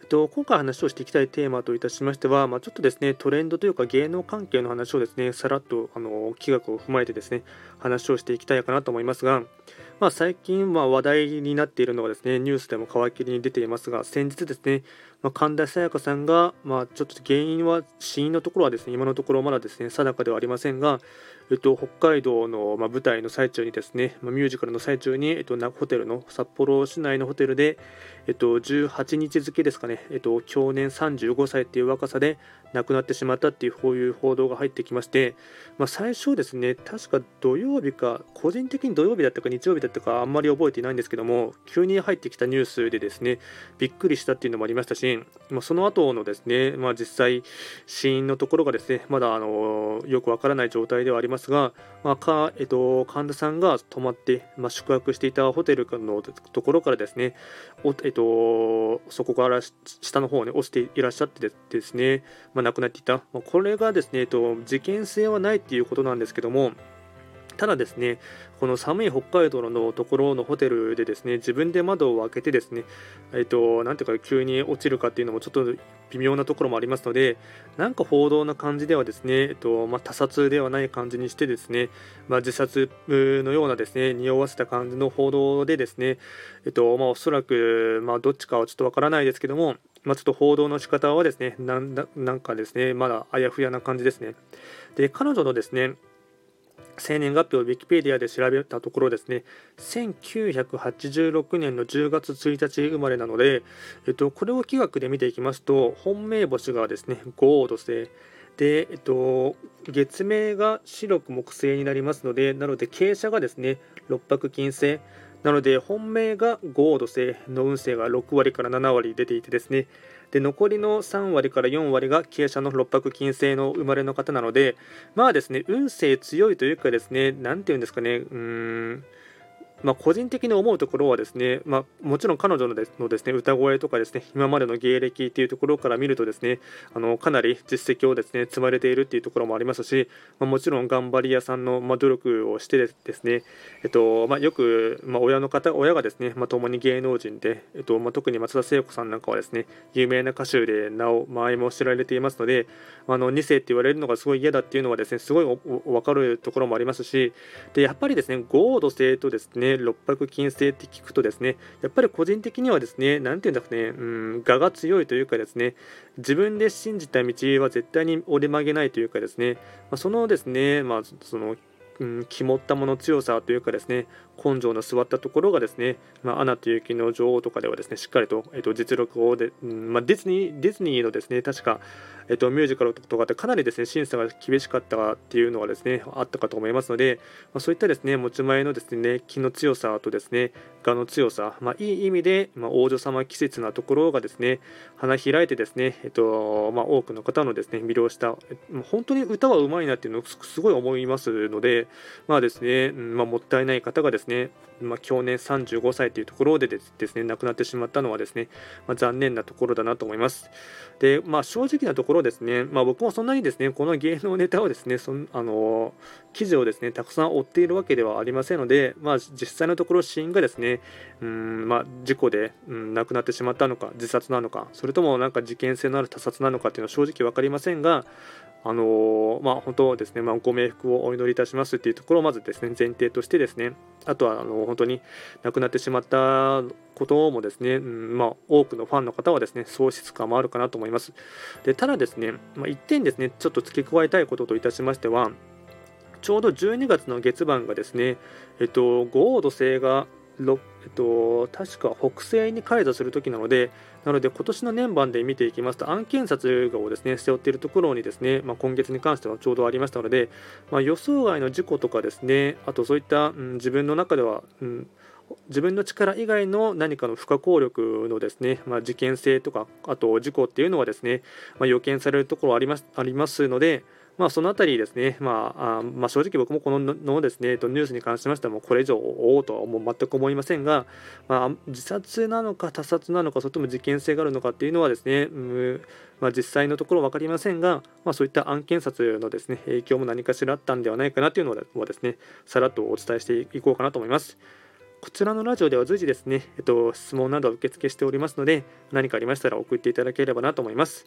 えっと、今回話をしていきたいテーマといたしましては、まあ、ちょっとですね、トレンドというか芸能関係の話をですね、さらっとあの企画を踏まえてですね、話をしていきたいかなと思いますが、まあ、最近ま話題になっているのがですね、ニュースでも皮切りに出ていますが、先日ですね、まあ、神田沙也加さんが、まあ、ちょっと原因は、死因のところはですね、今のところまだですね、定かではありませんが、えっと、北海道の、まあ、舞台の最中にですね、まあ、ミュージカルの最中に、えっと、ホテルの札幌市内のホテルで、えっと、18日付ですかね、えっと、去年35歳っていう若さで亡くなってしまったっていうこういう報道が入ってきまして、まあ、最初ですね、確か土曜日か、個人的に土曜日だったか日曜日だったかあんまり覚えていないんですけども、急に入ってきたニュースでですね、びっくりしたっていうのもありましたし、まあ、その後のですね、まあ、実際、死因のところがですね、まだあのよくわからない状態ではありますが、まあかえっと、神田さんが泊まって、まあ、宿泊していたホテルのところからですね、おえっと、そこから下の方に落ちていらっしゃってですね、まあ、亡くなっていた、まあ、これがですね、えっと、事件性はないっていうことなんですけども、ただですね、この寒い北海道のところのホテルでですね、自分で窓を開けてですね、えっと、なんていうか急に落ちるかっていうのもちょっと微妙なところもありますので、なんか報道な感じではですね、えっと、まあ、他殺ではない感じにしてですね、まあ、自殺のようなですね、匂わせた感じの報道でですね、えっと、まあ、おそらく、まあ、どっちかはちょっとわからないですけども、まあ、ちょっと報道の仕方はですね、なんかですね、まだあやふやな感じですね。で、彼女のですね、生年月日を Wikipedia で調べたところですね、1986年の10月1日生まれなので、えっと、これを企画で見ていきますと、本命星がですね、ゴード星。で、えっと、月名が白く木星になりますので、なので傾斜がですね、六白金星。なので、本命が5度性の運勢が6割から7割出ていてですね、で残りの3割から4割が傾斜の六白金星の生まれの方なので、まあですね、運勢強いというかですね、なんて言うんですかね、うーん、まあ、個人的に思うところはですね、まあ、もちろん彼女のですのですね歌声とかですね今までの芸歴というところから見るとですねあのかなり実績をですね積まれているというところもありますし、まあ、もちろん頑張り屋さんの、ま努力をしてですね、えっとまよく、ま親の方親がですね、ま共に芸能人で、えっとま特に松田聖子さんなんかはですね有名な歌手で名を前も知られていますのであの2世って言われるのがすごい嫌だっていうのはですねすごい分かるところもありますしでやっぱりですね合度性とですね六白金星って聞くとですねやっぱり個人的にはですねなんて言うんだかねうん我が強いというかですね自分で信じた道は絶対に折れ曲げないというかですね、まあ、そのですねまあそのうん、肝ったもの強さというかですね根性の座ったところがですね、まあ、アナと雪の女王とかではですねしっかりと,、えー、と実力をで、うんまあ、ディズニーディズニーのですね確か、えー、とミュージカルとかってかなりですね審査が厳しかったっていうのはですねあったかと思いますので、まあ、そういったですね持ち前のですね気の強さとですね我の強さ、まあ、いい意味で、まあ、王女様季節なところがですね花開いてですね、えっとまあ、多くの方のですね魅了した、本当に歌はうまいなっていうのをすごい思いますので、まあですね、まあ、もったいない方がですね、まあ、去年35歳というところでですね亡くなってしまったのはですね、まあ、残念なところだなと思います。で、まあ、正直なところですね、まあ、僕もそんなにですねこの芸能ネタをですねそあの記事をですねたくさん追っているわけではありませんので、まあ、実際のところ死因がですねうん、まあ、事故で、うん、亡くなってしまったのか自殺なのかそれともなんか事件性のある他殺なのかっていうのは正直分かりませんがあのー、まあ、本当ですね、まあ、ご冥福をお祈りいたしますっていうところをまずですね前提としてですねあとはあの本当に亡くなってしまったこともですね、うんまあ、多くのファンの方はですね喪失感もあるかなと思います。でただですね、まあ、1点ですねちょっと付け加えたいことといたしましてはちょうど12月の月番がですね、えっと、豪土星がえっと、確か北西に解除するときなので、なので今年の年番で見ていきますと、案件札をですね背負っているところにですね、まあ、今月に関してはちょうどありましたので、まあ、予想外の事故とかですね、あとそういった、うん、自分の中では、うん自分の力以外の何かの不可抗力のですね、まあ、事件性とかあと事故っていうのはですね、ま、予見されるところありますありますので、まあ、そのあたりですね、まあまあ、正直僕もこののですね、ニュースに関しましては、もこれ以上おおとはもう全く思いませんが、まあ、自殺なのか他殺なのか、それとも事件性があるのかっていうのはですね、うんまあ、実際のところ分かりませんが、まあ、そういった案件察のですね影響も何かしらあったんではないかなというのをですね、さらっとお伝えしていこうかなと思います。こちらのラジオでは随時ですね、えっと、質問などを受付しておりますので、何かありましたら送っていただければなと思います。